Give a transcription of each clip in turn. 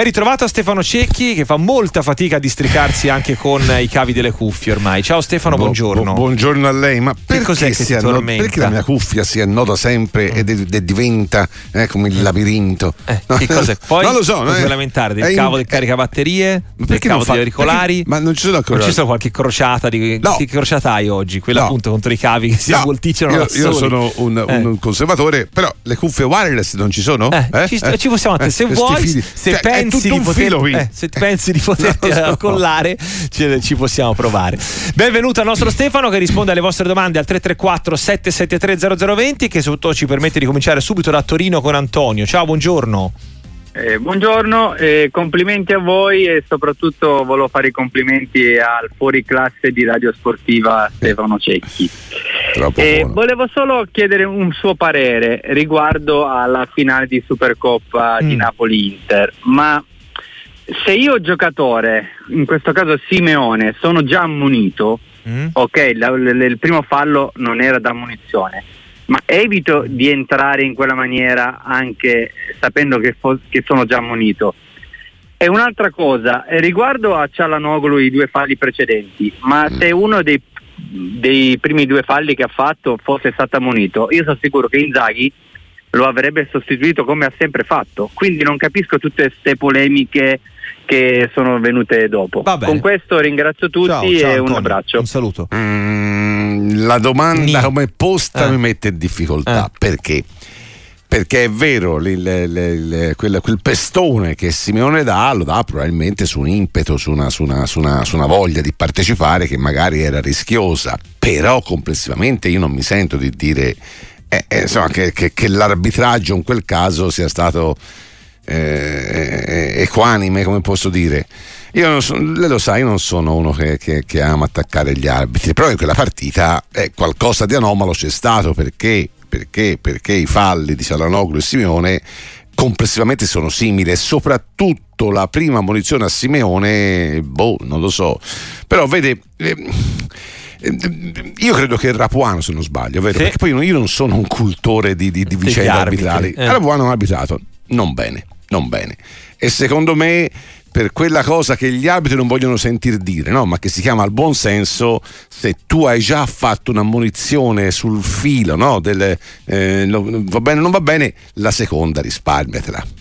Ben ritrovato a Stefano Cecchi che fa molta fatica a districarsi anche con i cavi delle cuffie ormai. Ciao Stefano, Bu- buongiorno. bu- buongiorno a lei, ma perché, cos'è che si ti anno- perché la mia cuffia si annota sempre ed, ed- ed diventa eh, come il labirinto? Eh, che cos'è? Poi non lo so, non eh, ti vuoi lamentare del è in- cavo del caricabatterie, del cavo fa- degli auricolari. perché- ma non ci sono ancora. Non ci sono qualche crociata di No. che crociata hai oggi? Quella No. appunto contro i cavi che si No, avvolticciano io, io sono un, Eh. un conservatore, però le cuffie wireless non ci sono? Eh, ci, ci possiamo Eh, se vuoi, se, cioè, è pensi tutto di poter- filo eh, se pensi di poterti so. accollare, ci, ci possiamo provare. Benvenuto al nostro Stefano che risponde alle vostre domande al 334 773 0020 che soprattutto ci permette di cominciare subito da Torino con Antonio. Ciao, buongiorno. Eh, buongiorno, eh, complimenti a voi e soprattutto volevo fare i complimenti al fuoriclasse di Radio Sportiva Stefano Cecchi. Eh, volevo solo chiedere un suo parere riguardo alla finale di Supercoppa di Mm. Napoli-Inter, ma se io giocatore, in questo caso Simeone, sono già ammonito, Mm? ok, la- l- il primo fallo non era da munizione, ma evito di entrare in quella maniera anche sapendo che, fo- che sono già ammonito. E un'altra cosa, eh, riguardo a Cialanoglu i due falli precedenti, ma se uno dei, dei primi due falli che ha fatto fosse stato ammonito, io sono sicuro che Inzaghi lo avrebbe sostituito come ha sempre fatto. Quindi non capisco tutte queste polemiche che sono venute dopo. Con questo ringrazio tutti Ciao, e ciao, un Antonio. abbraccio. Un saluto. Mm, la domanda Ni. come posta Eh. mi mette in difficoltà Eh. perché? Perché è vero, il- il- il- quel, quel pestone che Simeone dà lo dà probabilmente su un impeto, su una, su una- su una- su una voglia di partecipare che magari era rischiosa, però complessivamente io non mi sento di dire eh, eh, insomma, che, che- che l'arbitraggio in quel caso sia stato eh, equanime, come posso dire. Io so- lei lo sa, io non sono uno che, che- che ama attaccare gli arbitri, però in quella partita eh, qualcosa di anomalo c'è stato perché, perché, perché i falli di Cialanoglu e Simeone complessivamente sono simili e soprattutto la prima munizione a Simeone, boh, non lo so, però vede... ehm, ehm, io credo che Rapuano, se non sbaglio, vero? Sì. Perché poi io non sono un cultore di, di- di vicende arbitrali. eh. Rapuano ha arbitrato non bene, non bene. E secondo me per quella cosa che gli arbitri non vogliono sentir dire, no? ma che si chiama il buon senso, se tu hai già fatto una munizione sul filo, no? Del, eh, va bene o non va bene, la seconda risparmiatela.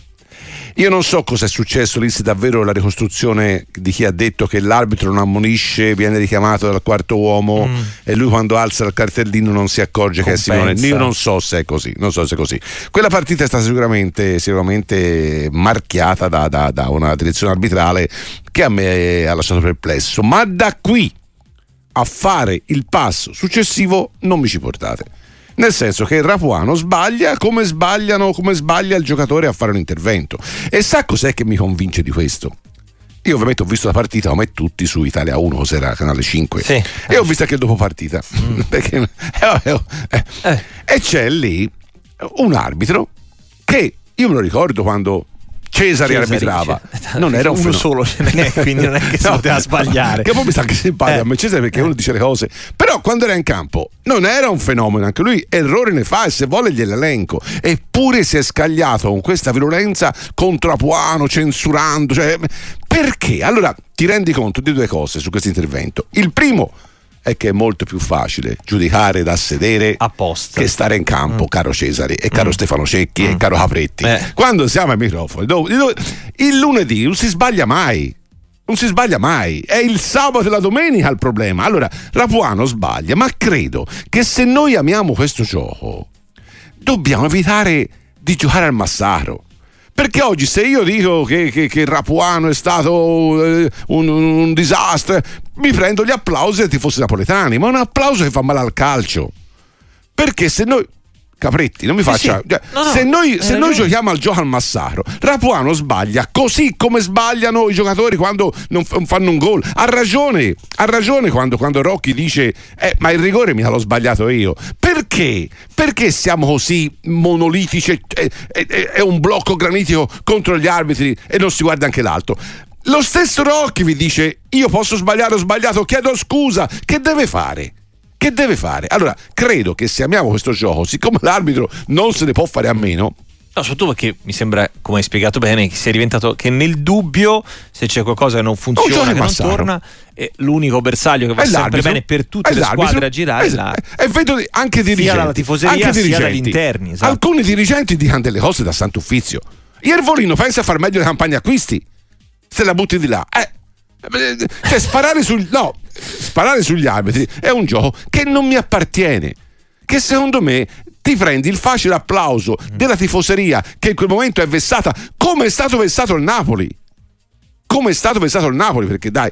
Io non so cosa è successo lì, se davvero la ricostruzione di chi ha detto che l'arbitro non ammonisce viene richiamato dal quarto uomo Mm. e lui quando alza il cartellino non si accorge che è Simone. Compensa. Io non so se è così, non so se è così. Quella partita è stata sicuramente, sicuramente marchiata da, da- da una direzione arbitrale che a me ha lasciato perplesso, ma da qui a fare il passo successivo non mi ci portate. Nel senso che Rapuano sbaglia come, sbagliano, come sbaglia il giocatore a fare un intervento. E sa cos'è che mi convince di questo? Io ovviamente ho visto la partita come tutti su Italia 1, cos'era Canale 5, Sì. e ho visto anche il dopo partita. Perché, eh, eh, eh. Eh. E c'è lì un arbitro che io me lo ricordo quando Cesare, Cesare, arbitrava. cioè, non era un uno fenomeno. solo quindi non è che si poteva sbagliare. Che poi mi sa che simpatico Eh. a me Cesare perché uno dice le cose. Però quando era in campo non era un fenomeno, anche lui errori ne fa e se vuole gliel'elenco. Eppure si è scagliato con questa virulenza contro Apuano, censurando. Cioè, perché? Allora ti rendi conto di due cose su questo intervento. Il primo è che è molto più facile giudicare da sedere Apposta. che stare in campo, caro Cesare e caro Stefano Cecchi e caro Capretti. Eh. Quando siamo ai microfoni, dove- dove- il lunedì non si sbaglia mai. Non si sbaglia mai, è il sabato e la domenica il problema. Allora, Rapuano sbaglia, ma credo che se noi amiamo questo gioco, dobbiamo evitare di giocare al massaro. Perché oggi se io dico che, che, che Rapuano è stato eh, un, un disastro, mi prendo gli applausi dei tifosi napoletani, ma un applauso che fa male al calcio. Perché se noi. Capretti, non mi Sì, faccia. sì. cioè, No, no, se noi, se noi giochiamo al gioco al Massaro, Rapuano sbaglia così come sbagliano i giocatori quando non fanno un gol. Ha ragione, ha ragione quando, quando Rocchi dice: eh, Ma il rigore mi l'ho sbagliato io. Perché? Perché siamo così monolitici? È, è- è un blocco granitico contro gli arbitri e non si guarda anche l'altro. Lo stesso Rocchi vi dice: Io posso sbagliare, ho sbagliato, chiedo scusa. Che deve fare? Che deve fare? Allora, credo che se amiamo questo gioco, siccome l'arbitro non se ne può fare a meno, No, soprattutto perché mi sembra, come hai spiegato bene, che sia diventato che nel dubbio, se c'è qualcosa che non funziona, che non torna, è l'unico bersaglio che va sempre bene per tutte le squadre a girare. Es- la... E vedo anche dirigenti, sia dalla tifoseria anche dirigenti. sia dagli interni. Esatto. Alcuni dirigenti dicono delle cose da sant'uffizio. Iervolino pensa a far meglio le campagne acquisti. Se la butti di là. Eh, cioè, sparare, sul, no, sparare sugli arbitri è un gioco che non mi appartiene. Che secondo me ti prendi il facile applauso della tifoseria che in quel momento è vessata come è stato vessato il Napoli. Come è stato vessato il Napoli, perché dai,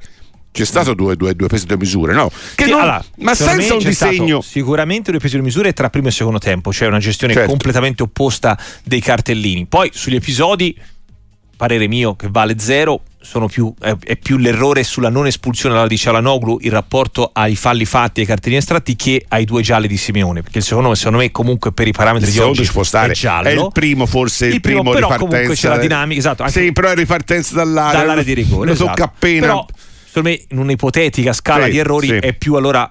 c'è stato due, due, due pesi e due misure, no? Sì, non, allora, ma senza un disegno. Sicuramente due pesi e due misure tra primo e secondo tempo, cioè una gestione Certo. completamente opposta dei cartellini. Poi sugli episodi, parere mio che vale zero, più, è, è più l'errore sulla non espulsione dalla di Cialanoglu in rapporto ai falli fatti e ai cartellini estratti che ai due gialli di Simeone. Perché il secondo, secondo me, comunque per i parametri Il di oggi ci può stare. è giallo. È il primo, forse il, Il primo, primo, però ripartenza. comunque c'è la dinamica, esatto, anche- Sì, però è ripartenza dall'area. dall'area di rigore. Lo esatto. tocca appena. Però, secondo me, in un'ipotetica scala Sì, di errori sì. è più allora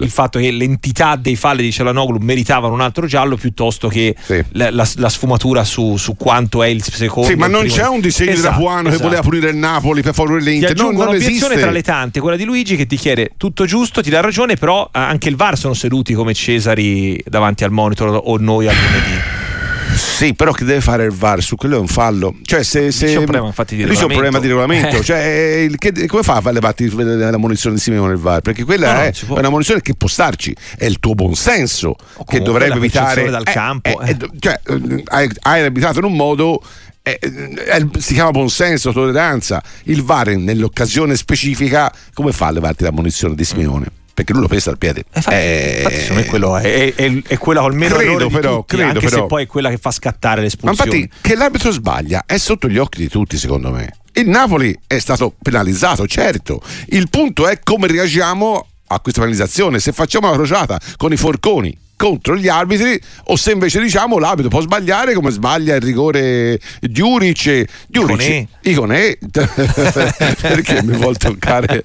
il fatto che l'entità dei falli di Cialanoglu meritavano un altro giallo piuttosto che Sì. la, la- la sfumatura su, su quanto è il secondo. Sì, ma non primo. c'è un disegno Esatto, di Rapuano che esatto. voleva punire il Napoli per favorire Ti l'Inter. Non, aggiungo non un'obiezione tra le tante, quella di Luigi che ti chiede tutto giusto, ti dà ragione, però eh, anche il VAR sono seduti come Cesari davanti al monitor o noi al lunedì. Sì, però che deve fare il VAR su quello è un fallo. Cioè, se, se Lì c'è un problema, infatti, di lì c'è un problema di regolamento. Eh. Cioè, il- che- come fa a fare levati la munizione di Simeone il VAR? Perché quella No, no, è si può. una munizione che può starci, è il tuo buonsenso che dovrebbe evitare. dal campo, eh, eh. cioè, eh, hai, hai arbitrato in un modo. eh, eh, si chiama buonsenso, tolleranza. Il VAR nell'occasione specifica, come fa a levarti la munizione di Simeone? Perché lui lo pesa al piede. Eh, Infatti, Eh, infatti, quello è, è, è- è quella col meno Credo, però, tutti, credo, anche però. se poi è quella che fa scattare Ma l'espulsione. infatti che l'arbitro sbaglia è sotto gli occhi di tutti, secondo me. Il Napoli è stato penalizzato, certo. Il punto è come reagiamo a questa penalizzazione. Se facciamo la crociata con i forconi contro gli arbitri o se invece diciamo l'arbitro può sbagliare come sbaglia il rigore Diuric Diuric Iconè? Perché mi vuol toccare?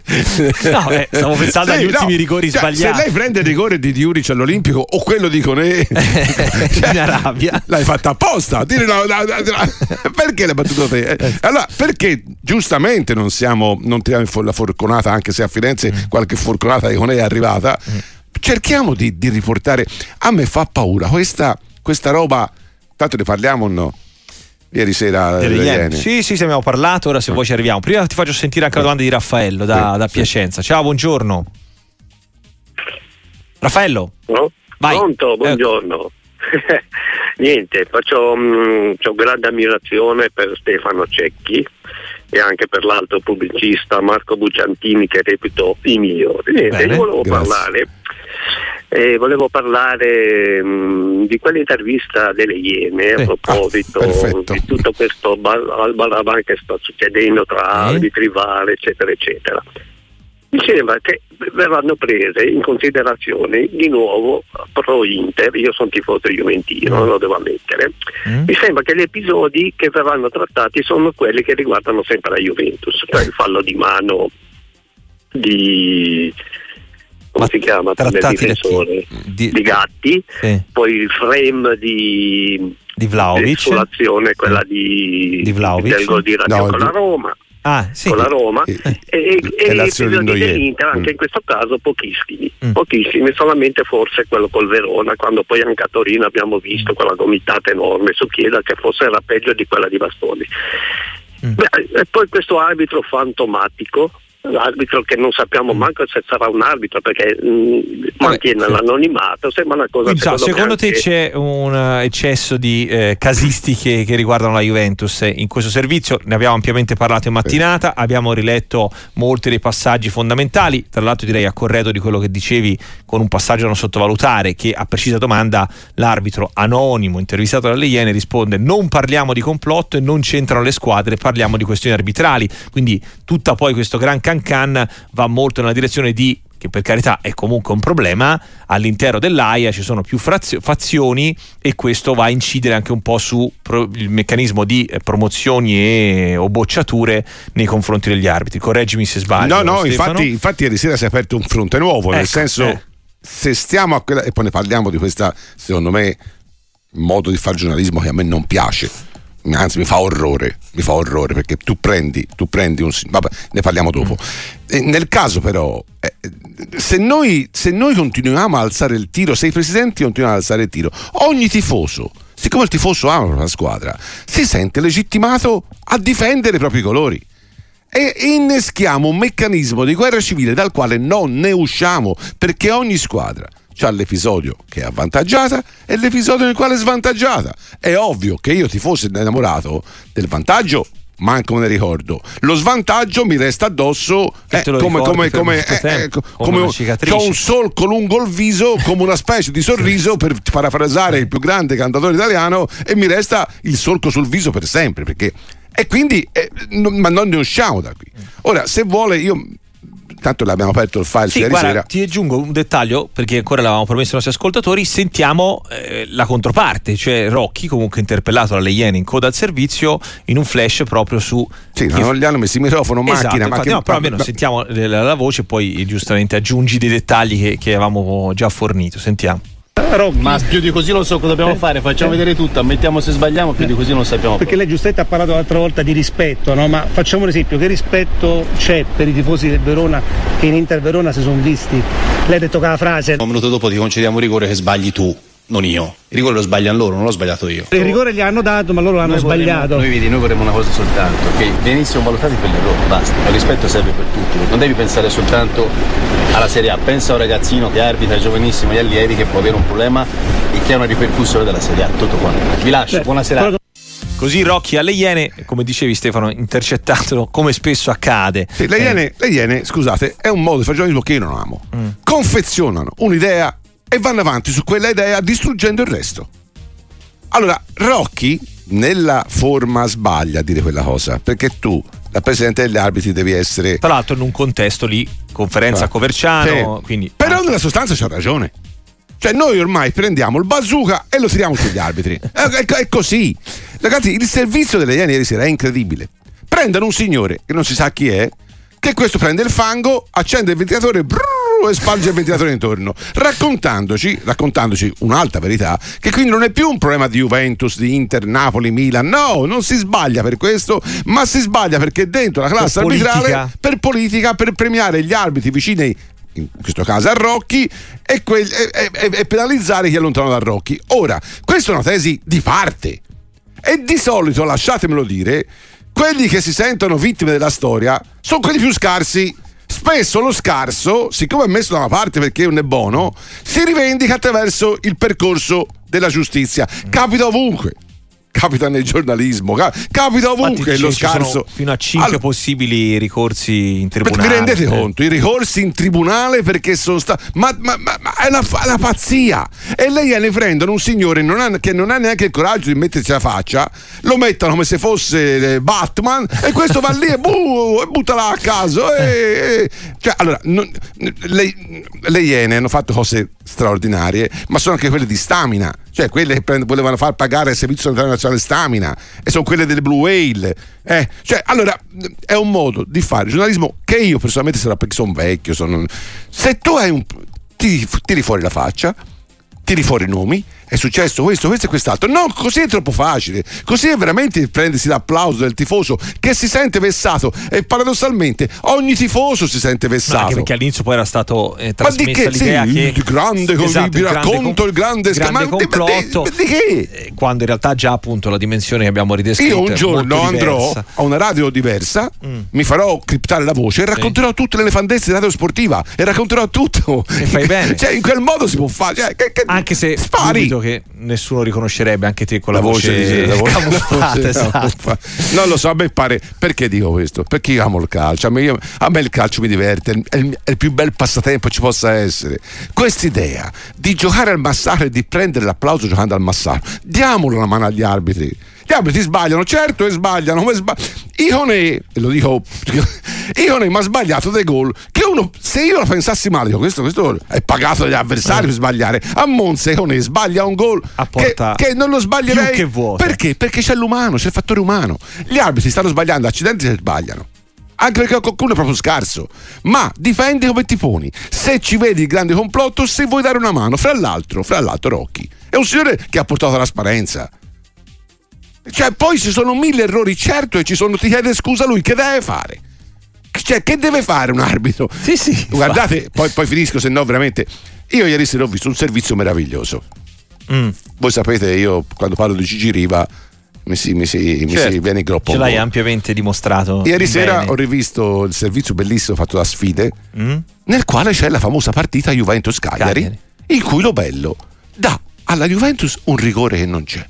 No, eh, stavo pensando agli ultimi rigori Cioè, sbagliati. se lei prende il rigore di Diuric all'Olimpico o quello di Iconè in Arabia. l'hai fatta apposta. Dire no, no, no, no. perché l'hai battuto te? Eh, allora perché giustamente non siamo non tiriamo in la forconata anche se a Firenze Mm. qualche forconata di Iconè è arrivata cerchiamo di, di riportare a me fa paura questa, questa roba tanto ne parliamo o no ieri sera Delle delle Iene. Sì, sì, sì, abbiamo parlato. Ora, se vuoi, ci arriviamo. Prima ti faccio sentire anche la domanda di Raffaello da, Sì, da sì. Piacenza. Ciao, buongiorno. Raffaello, No? Vai. Pronto, buongiorno. Niente, faccio mm, c'ho grande ammirazione per Stefano Cecchi e anche per l'altro pubblicista Marco Bucciantini che reputo i migliori. Niente, Bene, io volevo grazie. parlare, eh, volevo parlare mm, di quell'intervista delle Iene a proposito Ah, di tutto questo bal- albaraban che sta succedendo tra arbitri, VAR, eccetera, eccetera. Mi sembra che verranno prese in considerazione di nuovo pro Inter, io sono tifoso juventino, Mm. lo devo ammettere. Mm. Mi sembra che gli episodi che verranno trattati sono quelli che riguardano sempre la Juventus, cioè il fallo di mano di come Ma si chiama trattati da chi? Di- di Gatti, sì, poi il frame di di Vlaovic. sull'azione quella di, Di Vlahovic? del gol di Radio No, con la Roma Ah, sì. con la Roma e, e, e l'azione Ndoye. dell'Inter anche Mm. in questo caso pochissimi Mm. pochissimi solamente forse quello col Verona quando poi anche a Torino abbiamo visto quella gomitata enorme su Chiesa che forse era peggio di quella di Bastoni Mm. Beh, e poi questo arbitro fantomatico l'arbitro che non sappiamo manco se sarà un arbitro perché mh, mantiene sì. l'anonimato sembra una cosa Quindi, secondo secondo, te anche- c'è un eccesso di eh, casistiche che riguardano la Juventus in questo servizio? Ne abbiamo ampiamente parlato in mattinata, abbiamo riletto molti dei passaggi fondamentali, tra l'altro direi a corredo di quello che dicevi con un passaggio da non sottovalutare che a precisa domanda l'arbitro anonimo intervistato dalle Iene risponde non parliamo di complotto e non c'entrano le squadre, parliamo di questioni arbitrali, quindi tutta poi questo gran can can va molto nella direzione di che per carità è comunque un problema, all'interno dell'AIA ci sono più frazio- fazioni e questo va a incidere anche un po' sul meccanismo di eh, promozioni e o bocciature nei confronti degli arbitri. Correggimi se sbaglio. No, no, infatti, infatti ieri sera si è aperto un fronte nuovo, nel Ecco, senso eh. se stiamo a quella e poi ne parliamo di questa, secondo me modo di fare giornalismo che a me non piace anzi mi fa orrore, mi fa orrore perché tu prendi, tu prendi un... vabbè ne parliamo dopo. Mm. nel caso però, eh, se, noi, se noi continuiamo a alzare il tiro, se i presidenti continuano ad alzare il tiro, ogni tifoso, siccome il tifoso ama la squadra, si sente legittimato a difendere i propri colori e inneschiamo un meccanismo di guerra civile dal quale non ne usciamo perché ogni squadra c'ha l'episodio che è avvantaggiata e l'episodio nel quale è svantaggiata. È ovvio che io ti fossi innamorato del vantaggio manco me ne ricordo. Lo svantaggio mi resta addosso eh, come, come, come, eh, eh, come un, ho un solco lungo il viso, come una specie di sorriso per parafrasare il più grande cantatore italiano, e mi resta il solco sul viso per sempre. Perché, e quindi, eh, non, ma non ne usciamo da qui. Ora, se vuole, io tanto l'abbiamo aperto il file sì, ieri guarda, sera. Ti aggiungo un dettaglio perché ancora l'avevamo promesso ai nostri ascoltatori. Sentiamo eh, la controparte, cioè Rocchi, comunque interpellato dalle Iene in coda al servizio, in un flash proprio su. Sì, che... non gli hanno messo il microfono, esatto, macchina, infatti, macchina. No, però almeno sentiamo la, la voce e poi giustamente aggiungi dei dettagli che, che avevamo già fornito. Sentiamo. Rocchi. Ma più di così non so cosa dobbiamo eh? fare, facciamo eh? vedere tutto, ammettiamo se sbagliamo, più di così non sappiamo. Perché lei giustamente ha parlato l'altra volta di rispetto, no? Ma facciamo un esempio, che rispetto c'è per i tifosi del Verona che in Inter Verona si sono visti? Lei ha detto che la frase. Un minuto dopo ti concediamo un rigore che sbagli tu non io. Il rigore lo sbagliano loro, non l'ho sbagliato io. Il rigore gli hanno dato, ma loro l'hanno noi sbagliato. Vorremmo, noi vedi, noi vorremmo una cosa soltanto, che venissimo valutati per l'errore, basta. Il rispetto serve per tutti. Non devi pensare soltanto alla Serie A, pensa a un ragazzino che arbitra giovanissimo gli allievi che può avere un problema e che ha una ripercussione della Serie A, tutto quanto. Vi lascio, Beh, buona serata. Così Rocchi alle Iene, come dicevi Stefano, intercettato come spesso accade. Sì, le, iene, eh. le Iene, scusate, è un modo di fare giornalismo che io non amo. Mm. Confezionano un'idea e vanno avanti su quella idea distruggendo il resto. Allora, Rocky nella forma sbaglia a dire quella cosa, perché tu, da presidente degli arbitri, devi essere. Tra l'altro, in un contesto lì, conferenza ah. Coverciano. Sì. Quindi... Però nella sostanza c'ha ragione. Cioè, noi ormai prendiamo il bazooka e lo tiriamo sugli arbitri. È, è, è, così. Ragazzi, il servizio delle Iene ieri sera è incredibile. Prendono un signore che non si sa chi è, che questo prende il fango, accende il ventilatore. Brrr, e spalge il ventilatore intorno, raccontandoci, raccontandoci un'altra verità, che quindi non è più un problema di Juventus, di Inter, Napoli, Milan, no, non si sbaglia per questo, ma si sbaglia perché dentro la classe per arbitrale, politica. per politica, per premiare gli arbitri vicini in questo caso a Rocchi e, que- e, e, e penalizzare chi è lontano da Rocchi. Ora, questa è una tesi di parte e di solito, lasciatemelo dire, quelli che si sentono vittime della storia sono quelli più scarsi spesso lo scarso, siccome è messo da una parte perché non è buono, si rivendica attraverso il percorso della giustizia. Capita ovunque capita nel giornalismo, capita ovunque lo scarso. Fino a 5 allora, possibili ricorsi in tribunale. Vi rendete conto? I ricorsi in tribunale perché sono stati. Ma, ma, ma, ma, è una, una pazzia! E lei ne prendono un signore non ha, che non ha neanche il coraggio di mettersi la faccia, lo mettono come se fosse eh, Batman e questo va lì e, buh, e butta là a caso. E, e, cioè, allora, non, le, le Iene hanno fatto cose straordinarie, ma sono anche quelle di stamina, cioè quelle che prend- volevano far pagare il Servizio Internazionale Stamina e sono quelle delle Blue Whale. Eh, cioè, allora è un modo di fare giornalismo che io personalmente sarà perché sono vecchio, sono... se tu hai un tiri, tiri fuori la faccia, tiri fuori i nomi è successo questo, questo e quest'altro. No, così è troppo facile. Così è veramente prendersi l'applauso del tifoso che si sente vessato. E paradossalmente ogni tifoso si sente vessato. Ma anche perché all'inizio poi era stato eh, trasmessa che? l'idea sì, che il grande, esatto, vi racconto il grande, il grande complotto. Di, che? Eh, quando in realtà già appunto la dimensione che abbiamo ridescritto Io un giorno andrò a una radio diversa, mm. mi farò criptare la voce e racconterò sì. tutte le nefandezze di radio sportiva e racconterò tutto. E fai bene. cioè, in quel modo si può fare. Cioè, che, che, anche se spari. Che nessuno riconoscerebbe anche te con la, la voce, voce la voce, camuffata, voce, esatto. non lo so a me pare perché dico questo? Perché io amo il calcio a me, io, a me il calcio mi diverte è il, è il, più bel passatempo ci possa essere. Quest'idea di giocare al massaro e di prendere l'applauso giocando al massaro diamolo una mano agli arbitri. Gli arbitri sbagliano, certo e sbagliano, ma sbag... Ione, e lo dico, Ione mi ha sbagliato dei gol che uno, se io lo pensassi male, dico, questo, questo è pagato dagli avversari per sbagliare, a Monza Ione sbaglia un gol che, che, non lo sbaglierei. Che Perché? Perché c'è l'umano, c'è il fattore umano. Gli arbitri stanno sbagliando, accidenti se sbagliano anche perché qualcuno è proprio scarso. Ma difendi come ti poni. Se ci vedi il grande complotto, se vuoi dare una mano, fra l'altro, fra l'altro, Rocchi è un signore che ha portato trasparenza. Cioè, poi ci sono mille errori, certo, e ci sono, ti chiede scusa lui, che deve fare? Cioè, che deve fare un arbitro? Sì, sì. Guardate, poi, poi finisco, se no veramente. Io ieri sera ho visto un servizio meraviglioso. Mm. Voi sapete, io quando parlo di Gigi Riva mi si, mi si, mi si Certo. viene il groppo. Ce l'hai ampiamente dimostrato. Ieri sera bene. ho rivisto il servizio bellissimo fatto da sfide, Mm? nel quale c'è la famosa partita Juventus-Cagliari, Cagliari. in cui lo bello dà alla Juventus un rigore che non c'è.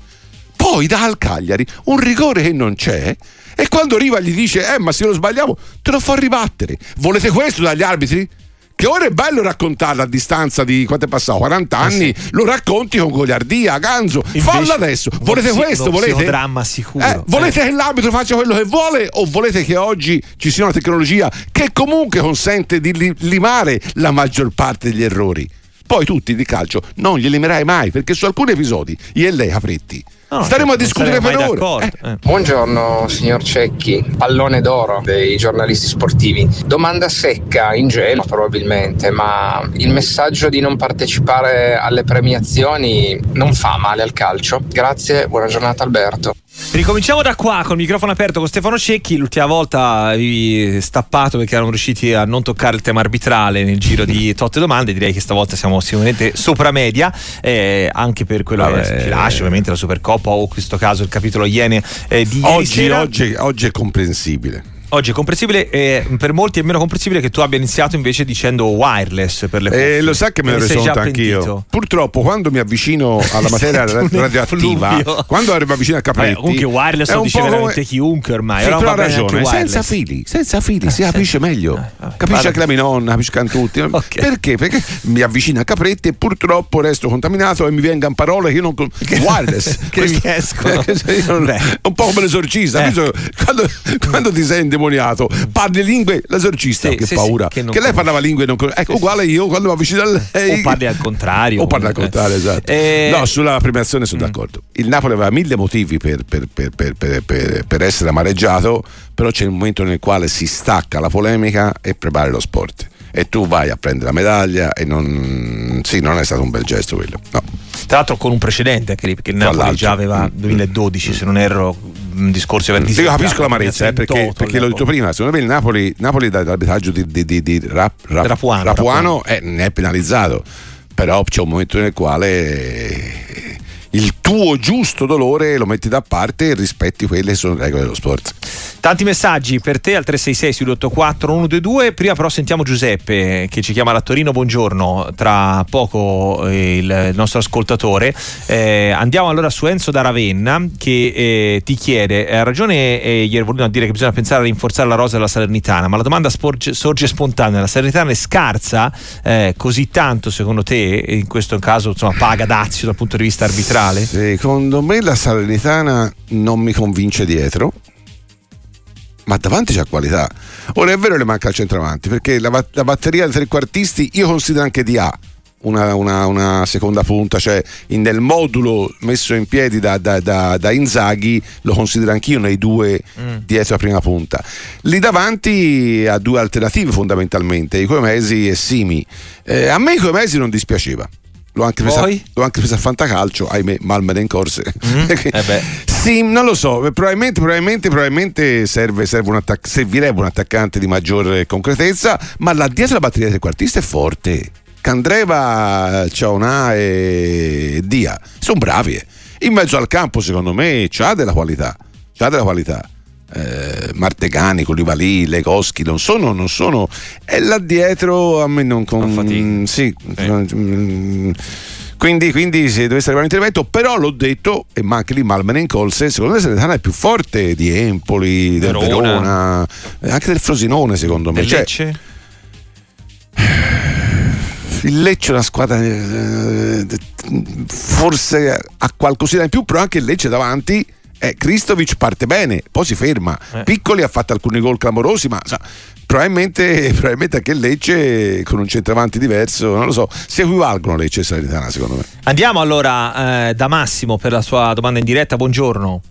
Poi dà al Cagliari un rigore che non c'è. E quando arriva gli dice: Eh, ma se lo sbagliamo, te lo fa ribattere. Volete questo dagli arbitri? Che ora è bello raccontarlo a distanza di quanto è passato? 40 anni, lo racconti con goliardia, ganzo. Eh Invece- Fallo adesso. Volete psi- questo? Volete? dramma sicuro. Eh, volete Eh. che l'arbitro faccia quello che vuole o volete che oggi ci sia una tecnologia che comunque consente di li- limare la maggior parte degli errori? Poi tutti di calcio non li limerai mai perché su alcuni episodi io e lei Capretti No, staremo a discutere per d'accordo. Eh, Eh. Buongiorno signor Cecchi, pallone d'oro dei giornalisti sportivi. Domanda secca, ingenua probabilmente, ma il messaggio di non partecipare alle premiazioni non fa male al calcio? Grazie, buona giornata Alberto. Ricominciamo da qua col microfono aperto con Stefano Cecchi. L'ultima volta avevi stappato perché erano riusciti a non toccare il tema arbitrale nel giro di totte domande. Direi che stavolta siamo sicuramente sopra media, eh, anche per quello Vabbè. che ci lascia, ovviamente la Supercoppa o in questo caso il capitolo Iene eh, di ieri Oggi, sera. oggi, oggi è comprensibile. Oggi è comprensibile e per molti è meno comprensibile che tu abbia iniziato invece dicendo wireless per le E cuffie. Eh, lo sa che me ne sei reso anch'io. Purtroppo, quando mi avvicino alla materia Senti radioattiva, quando mi avvicino a Capretti, Vabbè, comunque wireless lo dice po' come- veramente chiunque ormai. Sì, però ha ragione, senza fili, senza fili si capisce meglio. eh, vabbè, capisce vado- anche la mia nonna, capiscono tutti. Ok. Perché? Perché mi avvicino a Capretti e purtroppo resto contaminato e mi vengono parole che io non. con- wireless. che Questo- escono. Eh. È un po' come l'esorcista. Eh. Quando, quando ti sei indemoniato, parli lingue, l'esorcista, Sì, che sì, paura. sì, che che lei parlava lingue e non. Ecco, uguale io quando mi avvicino a lei. O parli al contrario. O parli al contrario, esatto. Eh, No, sulla premiazione sono Mm. d'accordo. Il Napoli aveva mille motivi per, per- per- per- per- per- per essere amareggiato, però c'è un momento nel quale si stacca la polemica e prepari lo sport. E tu vai a prendere la medaglia e non. Sì, non è stato un bel gesto quello. No. Tra l'altro con un precedente perché il Napoli già aveva Mm. 2012, se non erro, un discorso aveva Io capisco l'amarezza, eh, perché, perché l'ho detto prima, secondo me il Napoli, Napoli dall'arbitraggio di, di, di, di Rap- Rap- Rapuano, Rapuano, eh, ne è penalizzato, però c'è un momento nel quale il tuo giusto dolore lo metti da parte e rispetti quelle che sono le regole dello sport. Tanti messaggi per te al 366 684 122. Prima però sentiamo Giuseppe che ci chiama da Torino. Buongiorno, tra poco eh, il nostro ascoltatore. Eh, andiamo allora su Enzo da Ravenna che eh, ti chiede: ha ragione eh, ieri voluto a dire che bisogna pensare a rinforzare la rosa della Salernitana, ma la domanda sporge- sorge spontanea: la Salernitana è scarsa eh, così tanto secondo te? In questo caso insomma paga dazio dal punto di vista arbitrale? Secondo me la Salernitana non mi convince dietro. Ma davanti c'è qualità. Ora è vero che le manca il centravanti, perché la, la batteria dei trequartisti io considero anche di A. Una, una- una seconda punta, cioè in- nel modulo messo in piedi da, da- da- da Inzaghi lo considero anch'io nei due Mm. dietro la prima punta. Lì davanti ha due alternative fondamentalmente, i Coemesi e Simi. Eh, a me i Coemesi non dispiaceva. L'ho anche, preso, Poi? l'ho anche preso a fantacalcio, ahimè, Malmede in corse. Mm? Eh. Sì, non lo so, probabilmente, probabilmente, probabilmente serve, serve un attac- servirebbe un attaccante di maggiore concretezza, ma là dietro la batteria del trequartista è forte. Candreva, Ciaona e Dia sono bravi. In mezzo al campo, secondo me, c'ha della qualità. C'ha della qualità. Eh, Martegani, Koulibaly, Legoschi non sono, non sono e là dietro a me non con fatica. sì, Sì. mm, quindi, quindi se dovesse arrivare un intervento, però l'ho detto, e ma anche lì Malmene in colse, secondo me Salernitana è più forte di Empoli, del Verona. Verona, eh, anche del Frosinone secondo me. Del Cioè, Lecce? il Lecce è una squadra eh, forse ha qualcosina in più, però anche il Lecce davanti. Eh, Kristovic parte bene, poi si ferma. Eh. Piccoli ha fatto alcuni gol clamorosi, ma sa, probabilmente, probabilmente anche il Lecce con un centravanti diverso, non lo so, si equivalgono Lecce e Salernitana secondo me. Andiamo allora eh, da Massimo per la sua domanda in diretta. Buongiorno.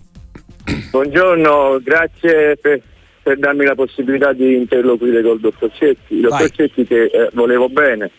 Buongiorno, grazie per, per darmi la possibilità di interloquire col dottor Cecchi. Il dottor. Cecchi che eh, volevo bene.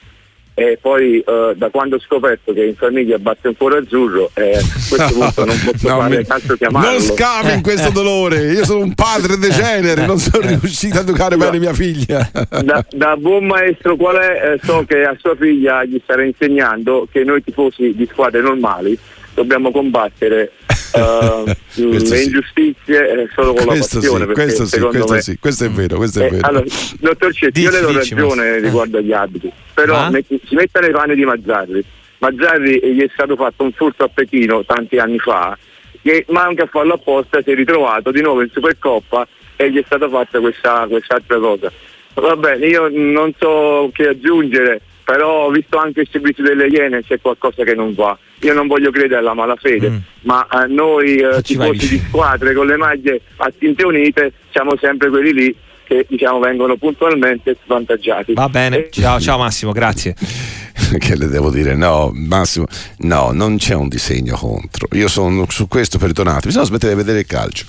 E poi eh, da quando ho scoperto che in famiglia batte un cuore azzurro eh, a questo punto non posso No, fare mi- altro chiamarlo Non scavi in questo dolore. Io sono un padre degenere, non sono riuscito a educare bene mia figlia. da, da buon maestro qual è? Eh, so che a sua figlia gli starà insegnando che noi tifosi di squadre normali dobbiamo combattere eh, Questo le sì. ingiustizie eh, solo con Questo la sì, passione perché questo sì, secondo questo me sì, questo è vero, questo è Eh, vero. allora, dottor Cecchi, io le do ragione Massimo. riguardo agli arbitri, però Ma? metti- si metta nei panni di Mazzarri. Mazzarri eh, gli è stato fatto un furto a Pechino tanti anni fa, che manca a farlo apposta, si è ritrovato di nuovo in Supercoppa e gli è stata fatta questa, quest'altra cosa. Va bene, io non so che aggiungere, però ho visto anche il servizio delle Iene c'è qualcosa che non va. Io non voglio credere alla malafede, Mm. ma a noi eh, ci vai tifosi di squadre con le maglie a tinte unite siamo sempre quelli lì che diciamo vengono puntualmente svantaggiati. Va bene, Eh, ciao, ciao Massimo, grazie. che le devo dire? No, Massimo, no, non c'è un disegno contro. Io sono su questo, perdonate, bisogna smettere di vedere il calcio.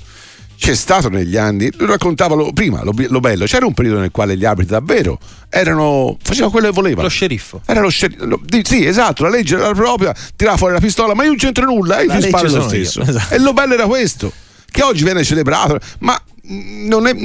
C'è stato negli anni, lo raccontavo lo- prima, lo, lo bello, c'era un periodo nel quale gli arbitri davvero erano, facevano quello che volevano. Lo sceriffo. Era lo sceriffo. Sì, esatto, la legge era propria, tirava fuori la pistola, ma io non c'entro nulla, e ti sparo lo io, stesso. esatto. E lo bello era questo, che oggi viene celebrato, ma non è,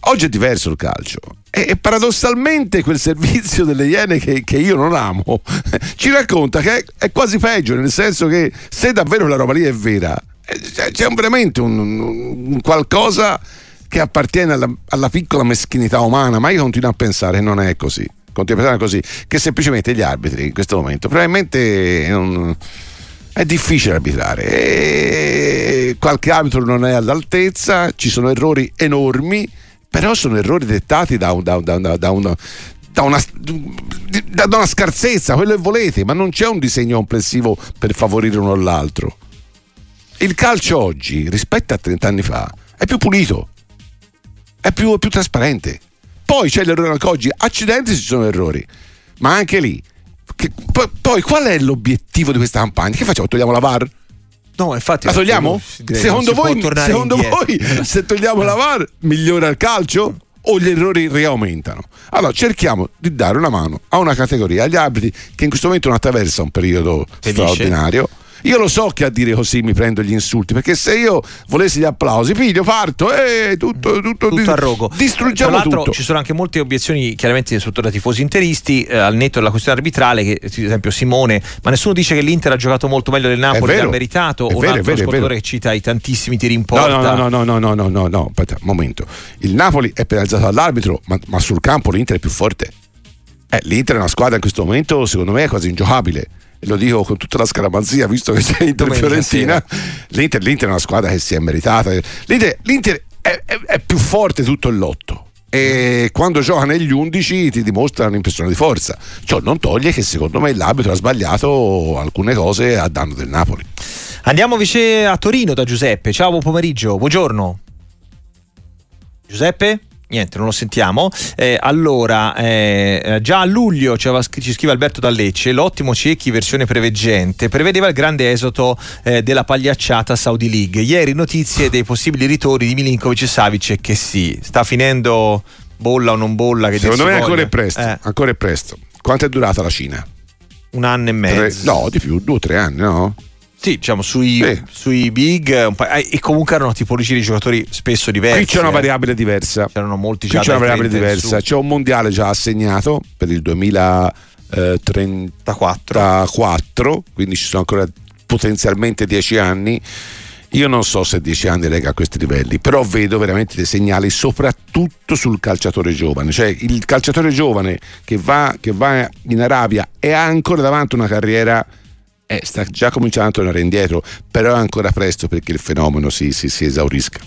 oggi è diverso il calcio. E, paradossalmente quel servizio delle Iene che, che io non amo ci racconta che è, è quasi peggio, nel senso che se davvero la roba lì è vera, c'è, c'è un- veramente un, un- qualcosa che appartiene alla, alla piccola meschinità umana, ma io continuo a pensare che non è così. Continuo a pensare così, che semplicemente gli arbitri in questo momento probabilmente non- è difficile arbitrare. E qualche arbitro non è all'altezza, ci sono errori enormi, però sono errori dettati da, un- da un- da un- da un- da una, una scarsezza, quello che volete, ma non c'è un disegno complessivo per favorire uno o l'altro. Il calcio oggi, rispetto a 30 anni fa, è più pulito, è più, è più trasparente. Poi c'è l'errore anche oggi, accidenti ci sono errori, ma anche lì. che- poi, poi qual è l'obiettivo di questa campagna? Che facciamo? Togliamo la VAR? No, infatti. La togliamo? Secondo voi, secondo voi se togliamo la VAR migliora il calcio? O gli errori riaumentano? Allora cerchiamo di dare una mano a una categoria, agli arbitri che in questo momento non attraversa un periodo Felice. straordinario. Io lo so che a dire così mi prendo gli insulti, perché se io volessi gli applausi, figlio, parto, e eh, tutto, mm. tutto, tutto a rogo. Distruggiamo Tra l'altro, tutto. Ci sono anche molte obiezioni, chiaramente, sotto da tifosi interisti, eh, al netto della questione arbitrale, che ad esempio Simone, ma nessuno dice che l'Inter ha giocato molto meglio del Napoli, l'ha meritato, è un vero, altro vero, che cita i tantissimi tiri in porta. No, no, no, no, no, no, no, no, aspetta, un momento. Il Napoli è penalizzato dall'arbitro, ma, ma sul campo l'Inter è più forte. Eh, L'Inter è una squadra in questo momento, secondo me, quasi ingiocabile. Lo dico con tutta la scaramanzia, visto che c'è Inter Domenica Fiorentina. L'Inter, L'Inter è una squadra che si è meritata. L'Inter, l'Inter è, è- è più forte tutto il lotto. E quando gioca negli 11 ti dimostra un'impressione di forza. Ciò non toglie che secondo me l'arbitro ha sbagliato alcune cose a danno del Napoli. Andiamo invece a Torino da Giuseppe. Ciao, buon pomeriggio, buongiorno. Giuseppe? Niente, non lo sentiamo. Eh, allora, eh, già a luglio ci, aveva scr- ci scrive Alberto Dallecce, l'ottimo Cecchi versione preveggente prevedeva il grande esodo eh, della pagliacciata Saudi League. Ieri notizie dei possibili ritorni di Milinkovic e Savic che sì, sta finendo bolla o non bolla. Che Secondo me ancora è presto. Eh, Ancora è presto. Quanto è durata la Cina? un anno e Tre- mezzo. no, di più, due o tre anni, no? Sì, diciamo sui, Sì. sui big un pa- eh, e comunque erano tipologie di giocatori spesso diversi. Qui c'è una eh. variabile diversa. C'erano molti Qui già c'è una variabile 30 in diversa. C'è un mondiale già assegnato per il 2034, 34. quindi ci sono ancora potenzialmente dieci anni. Io non so se dieci anni lega a questi livelli, però vedo veramente dei segnali soprattutto sul calciatore giovane, cioè il calciatore giovane che va, che va in Arabia e ha ancora davanti una carriera eh, sta già cominciando a tornare indietro, però è ancora presto perché il fenomeno si, si- si esaurisca.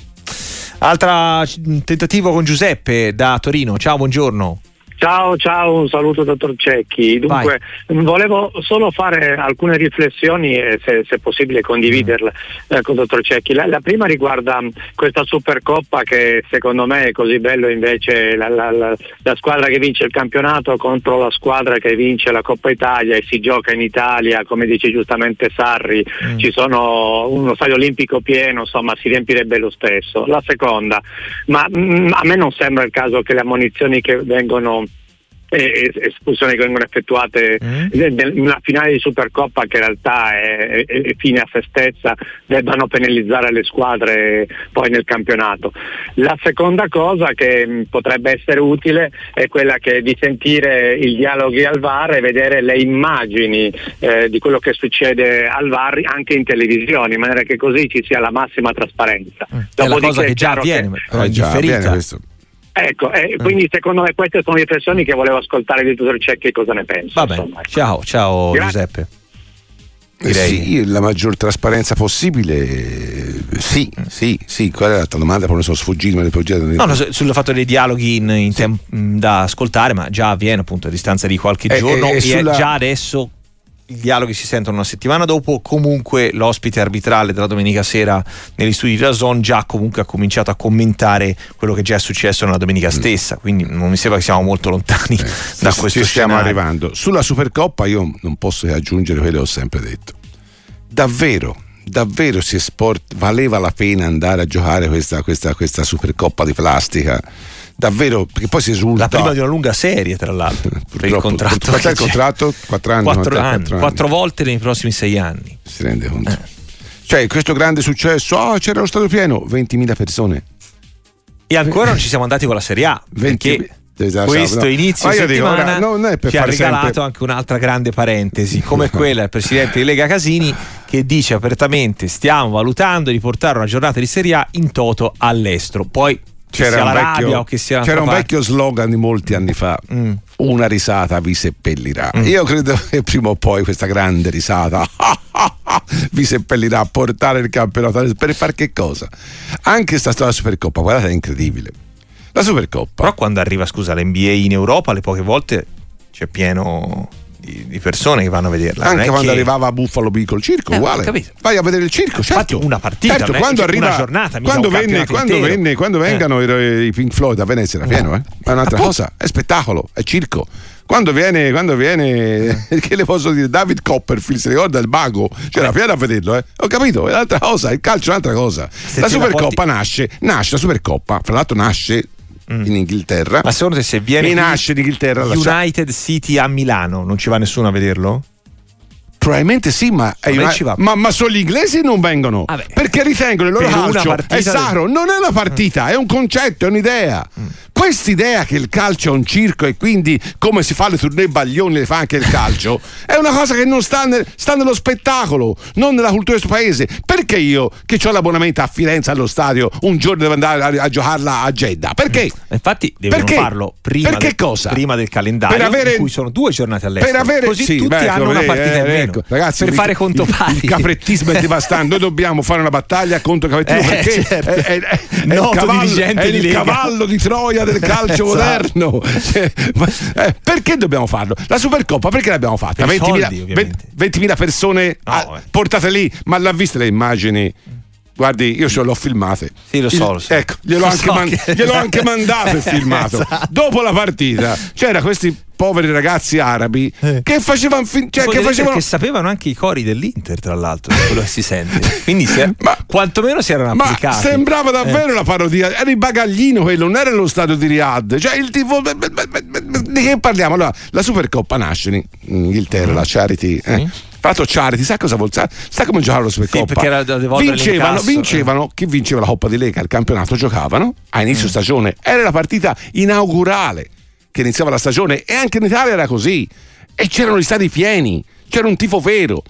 Altra tentativo con Giuseppe da Torino. Ciao, buongiorno. Ciao, ciao, un saluto dottor Cecchi. Dunque, volevo solo fare alcune riflessioni e se, se possibile condividerle eh, con dottor Cecchi. La, la prima riguarda mh, questa Supercoppa che secondo me è così bello invece la, la- la- squadra che vince il campionato contro la squadra che vince la Coppa Italia e si gioca in Italia, come dice giustamente Sarri, ci sono uno stadio olimpico pieno, insomma si riempirebbe lo stesso. La seconda, ma mm, a me non sembra il caso che le ammonizioni che vengono eh, espulsioni che vengono effettuate mm. una finale di Supercoppa che in realtà è, è, è, fine a se stessa, debbano penalizzare le squadre poi nel campionato. La seconda cosa che mh, potrebbe essere utile è quella che di sentire i dialoghi al VAR e vedere le immagini eh, di quello che succede al VAR anche in televisione, in maniera che così ci sia la massima trasparenza. Mm. È la cosa che già avviene, che... Eh, già avviene questo. Ecco, eh, quindi secondo me queste sono riflessioni che volevo ascoltare di dottor Cecchi cosa ne pensa. Vabbè, insomma. Ecco. ciao, ciao Grazie. Giuseppe. Eh sì, la maggior trasparenza possibile, eh, sì, sì, sì. Qual è l'altra domanda? Poi mi sono sfuggito, me ne No, no, sul fatto dei dialoghi in, in temp- da ascoltare, ma già avviene appunto a distanza di qualche Eh, giorno eh, e sulla- già adesso i dialoghi si sentono una settimana dopo. Comunque l'ospite arbitrale della domenica sera negli studi di Dazon già comunque ha cominciato a commentare quello che già è successo nella domenica stessa. Quindi non mi sembra che siamo molto lontani da Ci- questo ci stiamo scenario. arrivando. Sulla Supercoppa io non posso che aggiungere quello che ho sempre detto. Davvero, davvero si sport, valeva la pena andare a giocare questa, questa, questa Supercoppa di plastica? Davvero, perché poi si esulta. La prima di una lunga serie, tra l'altro, per il contratto. Quanto è il contratto? Quattro anni? Quattro anni, Quattro volte nei prossimi sei anni. Si rende conto? Eh. Cioè, questo grande successo, oh, c'era lo stato pieno, 20.000 persone. E ancora non ci siamo andati con la Serie A, 20 perché Esatto, questo no. inizio di io dico, settimana ora, per ci ha regalato sempre- anche un'altra grande parentesi, come quella del presidente di Lega Casini che dice apertamente stiamo valutando di portare una giornata di Serie A in toto all'estero. Poi che sia un vecchio- sia c'era un vecchio slogan di molti anni fa. Mm. Una risata vi seppellirà. Io credo che prima o poi questa grande risata vi seppellirà a portare il campionato per far che cosa? Anche sta storia Supercoppa, guardate, è incredibile. La Supercoppa. Però quando arriva, scusa, l'NBA in Europa, le poche volte c'è pieno di, di persone che vanno a vederla. Anche quando che- arrivava a Buffalo Bill circo, Eh, uguale. Vai a vedere il circo, Infatti certo. una partita, certo, quando arriva una giornata, quando un venne, quando, venne, quando Eh. vengano i, i Pink Floyd a Venezia era pieno, eh? È un'altra Appunto. cosa, è spettacolo, è circo. Quando viene, quando viene, che le posso dire, David Copperfield, si ricorda il mago, c'era pieno a vederlo, eh? Ho capito, è un'altra cosa, il calcio è un'altra cosa. Se la Supercoppa nasce, nasce la Supercoppa, fra l'altro nasce in Inghilterra. Mm. Ma secondo te se viene E qui nasce in Inghilterra la United City a Milano, non ci va nessuno a vederlo? Probabilmente sì, ma, una- ma, ma solo gli inglesi non vengono Vabbè. perché ritengono il loro Per calcio è sacro. Non è una partita, è un concetto, è un'idea. Quest'idea che il calcio è un circo e quindi come si fa le tournée baglioni le fa anche il calcio è una cosa che non sta, nel- sta nello spettacolo, non nella cultura del suo paese. Perché io che ho l'abbonamento a Firenze allo stadio un giorno devo andare a, a giocarla a Jeddah? Perché? Infatti devono Perché? farlo prima, Perché del, cosa? prima del calendario, Per avere- in cui sono due giornate all'estero. Per avere Così sì, tutti beh, hanno come una vedi, partita in eh, meno. ecco, ragazzi, per il- fare conto pari. Il caprettismo è devastante. Noi dobbiamo fare una battaglia contro il caprettismo Eh, perché certo. è, è- è- il cavallo, è di il cavallo di Troia del calcio Esatto. moderno. Eh, perché dobbiamo farlo? La Supercoppa perché l'abbiamo fatta? Per i 20.000, soldi, ovviamente. 20.000 persone No, ah, eh. portate lì, ma l'ha viste le immagini? Guardi, io ce l'ho filmate. Sì, lo so, lo so. Ecco, gliel'ho, anche, so man- che- gliel'ho anche mandato il filmato. Esatto. Dopo la partita c'era questi poveri ragazzi arabi che facevano fin- cioè, che facevano Perché sapevano anche i cori dell'Inter, tra l'altro, quello che si sente. Quindi è- Ma- quantomeno si erano ma applicati. sembrava Eh. davvero una parodia, era il bagaglino quello, non era lo stadio di Riyadh. Cioè il tifo. Di che parliamo? Allora, la Supercoppa nasce in Inghilterra, la Charity. Eh. Fatto Charity, sa cosa vuol dire? Sa come giocare la Supercoppa? era devolvere vincevano, vincevano chi vinceva la Coppa di Lega, il campionato giocavano a inizio stagione. Era la partita inaugurale che iniziava la stagione e anche in Italia era così. E c'erano gli stadi pieni, c'era un tifo vero.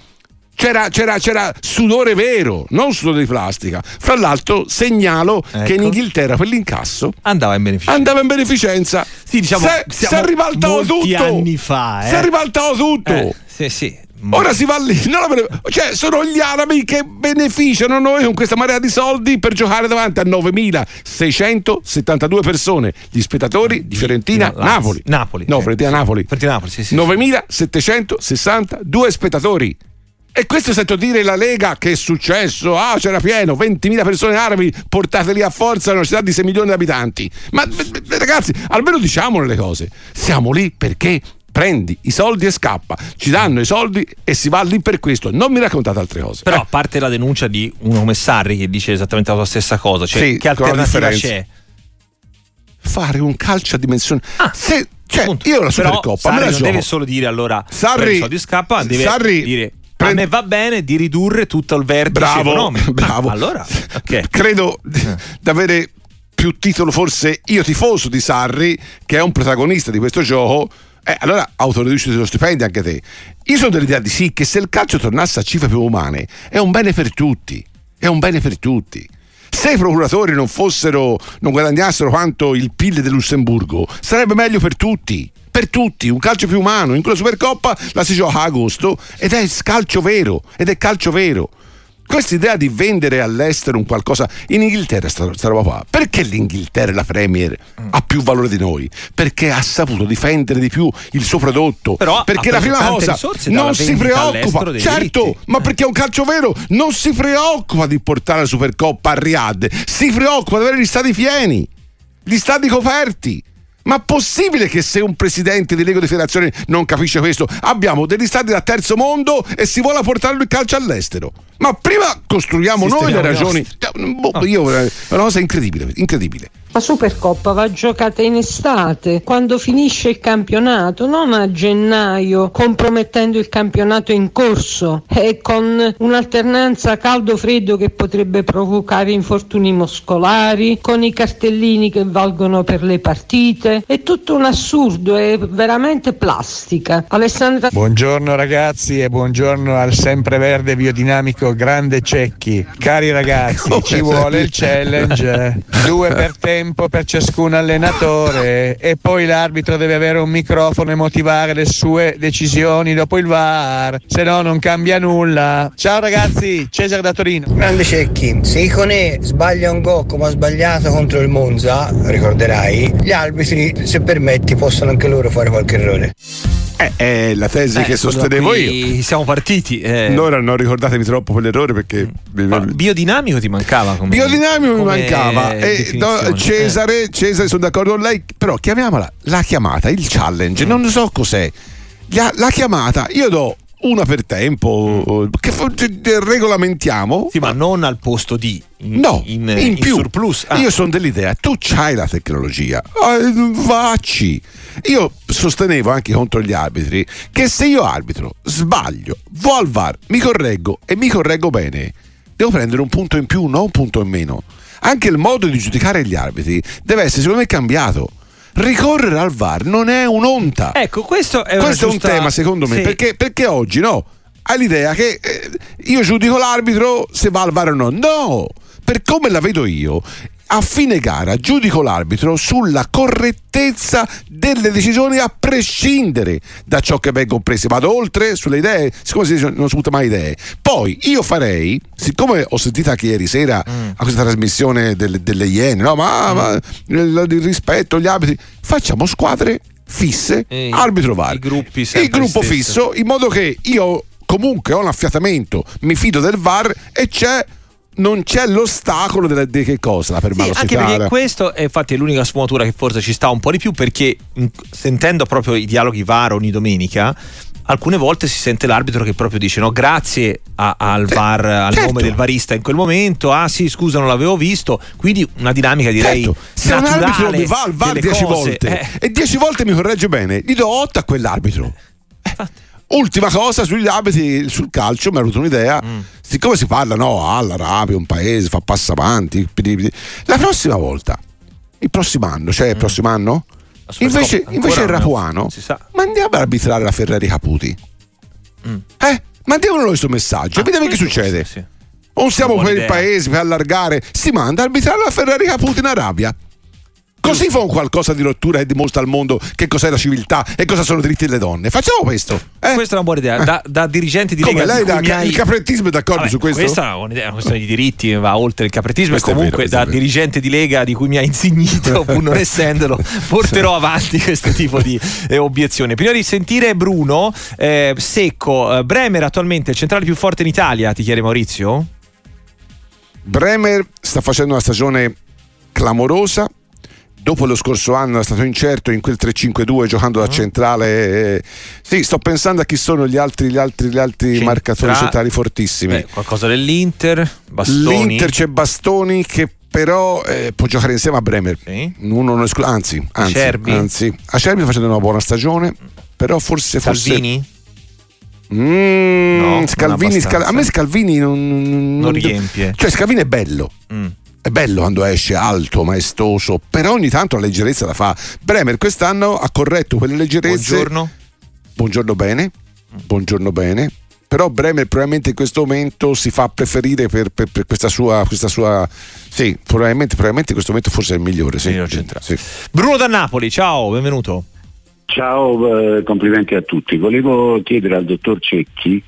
C'era, c'era- c'era sudore vero, non sudore di plastica. Fra l'altro, segnalo che in Ecco. Inghilterra per l'incasso Andava in beneficio. andava in beneficenza. Sì, diciamo, si è- ribaltato tutto. anni fa, eh. Si è ribaltato tutto. Eh, sì, sì. Ora si va lì, bene- cioè sono gli arabi che beneficiano noi con questa marea di soldi per giocare davanti a 9.672 persone, gli spettatori di Fiorentina, no, Lazio. Napoli. Napoli, No, sì, Fiorentina, sì. Napoli. Fiorentina, Napoli, sì, sì, 9.762 spettatori. E questo sento dire la Lega che è successo? Ah, c'era pieno, 20.000 persone arabi portate lì a forza in una città di 6 milioni di abitanti. Ma b- b- ragazzi, almeno diciamole le cose. Siamo lì perché prendi i soldi e scappa. Ci danno i soldi e si va lì per questo. Non mi raccontate altre cose. Però Eh, a parte la denuncia di uno come Sarri che dice esattamente la stessa cosa, cioè Sì, che alternativa differenza. c'è? fare un calcio a dimensione. Ah. Se Cioè, Punto. io la Supercoppa Sarri me la non gioco. deve solo dire allora Sarri- i soldi scappa, deve Sarri dire a me va bene di ridurre tutto il vertice Bravo, economico. bravo. Ah, allora, ok. Credo di avere più titolo forse io tifoso di Sarri, che è un protagonista di questo gioco. Eh, allora autoriduci lo stipendio anche te. Io sono dell'idea di sì che se il calcio tornasse a cifre più umane è un bene per tutti. È un bene per tutti. Se i procuratori non fossero, non guadagnassero quanto il PIL del Lussemburgo, sarebbe meglio per tutti. Per tutti, un calcio più umano. In quella Supercoppa la si gioca a agosto ed è calcio vero. Ed è calcio vero. Questa idea di vendere all'estero un qualcosa in Inghilterra sta, sta roba qua. Perché l'Inghilterra e la Premier ha più valore di noi? Perché ha saputo difendere di più il suo prodotto. Però perché la prima cosa non si preoccupa. Certo, diritti. ma perché è un calcio vero non si preoccupa di portare la Supercoppa a Riyadh, si preoccupa di avere gli stadi pieni, gli stadi coperti. Ma possibile che se un presidente di Lega di Federazione non capisce questo, abbiamo degli stadi da terzo mondo e si vuole portare il calcio all'estero? Ma prima costruiamo noi le Sistemiamo ragioni. Boh, io, è una cosa incredibile, incredibile. La Supercoppa va giocata in estate, quando finisce il campionato, non a gennaio, compromettendo il campionato in corso e con un'alternanza caldo-freddo che potrebbe provocare infortuni muscolari, con i cartellini che valgono per le partite. È tutto un assurdo, è veramente plastica. Alessandra Buongiorno ragazzi e buongiorno al sempreverde biodinamico grande Cecchi. Cari ragazzi, ci vuole il challenge, due per tempo per ciascun allenatore e poi l'arbitro deve avere un microfono e motivare le sue decisioni dopo il VAR, se no non cambia nulla. Ciao ragazzi, Cesare da Torino. Grande Cecchi, se Iconè sbaglia un gol come ha sbagliato contro il Monza, ricorderai, gli arbitri, se permetti, possono anche loro fare qualche errore. Eh, è la tesi Eh, che sostenevo io. Siamo partiti. eh. Ora non ricordatevi troppo quell'errore perché. Ma biodinamico ti mancava come Biodinamico mi mancava. E, no, definizione. Cesare, Cesare, sono d'accordo con lei, però chiamiamola la chiamata, il challenge, non so cos'è. La, la chiamata, io do una per tempo, che regolamentiamo. Sì, ma non al posto di. In, No, in, in, in più. surplus. Ah. Io sono dell'idea, tu c'hai la tecnologia, eh, vacci. Io sostenevo anche contro gli arbitri che se io arbitro, sbaglio, vo al VAR, mi correggo e mi correggo bene, devo prendere un punto in più, non un punto in meno. Anche il modo di giudicare gli arbitri deve essere secondo me cambiato. Ricorrere al VAR non è un'onta. Ecco, questo è Questo giusta- è un tema secondo me, Sì. perché, perché oggi no? Hai l'idea che eh, io giudico l'arbitro se va al VAR o no? No! Per come la vedo io, a fine gara giudico l'arbitro sulla correttezza delle decisioni a prescindere da ciò che vengono prese. Vado oltre sulle idee, siccome si dice non si butta mai idee. Poi io farei, siccome ho sentito anche ieri sera a questa trasmissione delle, delle Iene, no, ma, ma il, il rispetto agli arbitri, facciamo squadre fisse, Eh, arbitro VAR. il gruppo stessi. fisso, in modo che io comunque ho un affiatamento, mi fido del VAR e c'è non c'è l'ostacolo della, di che cosa? La Sì, anche perché questo è infatti l'unica sfumatura che forse ci sta un po' di più perché sentendo proprio i dialoghi VAR ogni domenica alcune volte si sente l'arbitro che proprio dice no grazie a- al VAR al certo. nome del varista in quel momento ah sì scusa non l'avevo visto quindi una dinamica direi Certo, se un arbitro mi va al VAR delle 10 cose. volte Eh, e 10 volte mi corregge bene, gli do 8 a quell'arbitro. Eh, Ultima cosa sugli arbitri sul calcio, mi ha avuto un'idea. Mm. Siccome si parla, no, all'Arabia, un paese, fa passo avanti. La prossima volta, il prossimo anno, cioè il prossimo anno, invece, invece il è- Rapuano, si sa. ma andiamo ad arbitrare la Ferrari Caputi. Eh? Mandiamo noi questo messaggio, Mm. Ah, vediamo che succede. sì, sì. Non siamo per il idea. paese per allargare, si manda a arbitrare la Ferrari Caputi in Arabia. Così fa un qualcosa di rottura e dimostra al mondo che cos'è la civiltà e cosa sono i diritti delle donne. Facciamo questo. eh? questa è una buona idea da, da dirigente di Come Lega lei di cui da- mi hai- il caprettismo è d'accordo Vabbè, su questo? Questa è una buona idea, è una questione di diritti, va oltre il caprettismo Questo e è vero, comunque è da vero. dirigente di Lega di cui mi ha insignito, pur non essendolo, porterò avanti questo tipo di eh, obiezione. Prima di sentire Bruno, eh, secco, eh, Bremer attualmente il centrale più forte in Italia, ti chiede Maurizio? Bremer sta facendo una stagione clamorosa. Dopo lo scorso anno è stato incerto in quel 3-5-2 giocando da centrale. eh, Sì, sto pensando a chi sono gli altri, gli altri, gli altri Centra- marcatori centrali fortissimi. Beh, qualcosa dell'Inter, Bastoni. L'Inter c'è Bastoni che però eh, può giocare insieme a Bremer. Uno non esclu- anzi, anzi, Acerbi? anzi, Acerbi sta facendo una buona stagione, però forse forse Salvini? Mm, No, non Scalvini. Scal- a me Scalvini non, Non riempie. Cioè, Scalvini è bello. Mm. È bello quando esce alto, maestoso, però ogni tanto la leggerezza la fa. Bremer quest'anno ha corretto quelle leggerezze. Buongiorno. Buongiorno bene. Buongiorno bene. Però Bremer probabilmente in questo momento si fa preferire per, per- per questa, sua, questa sua. Sì, probabilmente, probabilmente in questo momento forse è il migliore. Sì, sì. Bruno da Napoli, ciao, benvenuto. Ciao, eh, complimenti a tutti. Volevo chiedere al dottor Cecchi,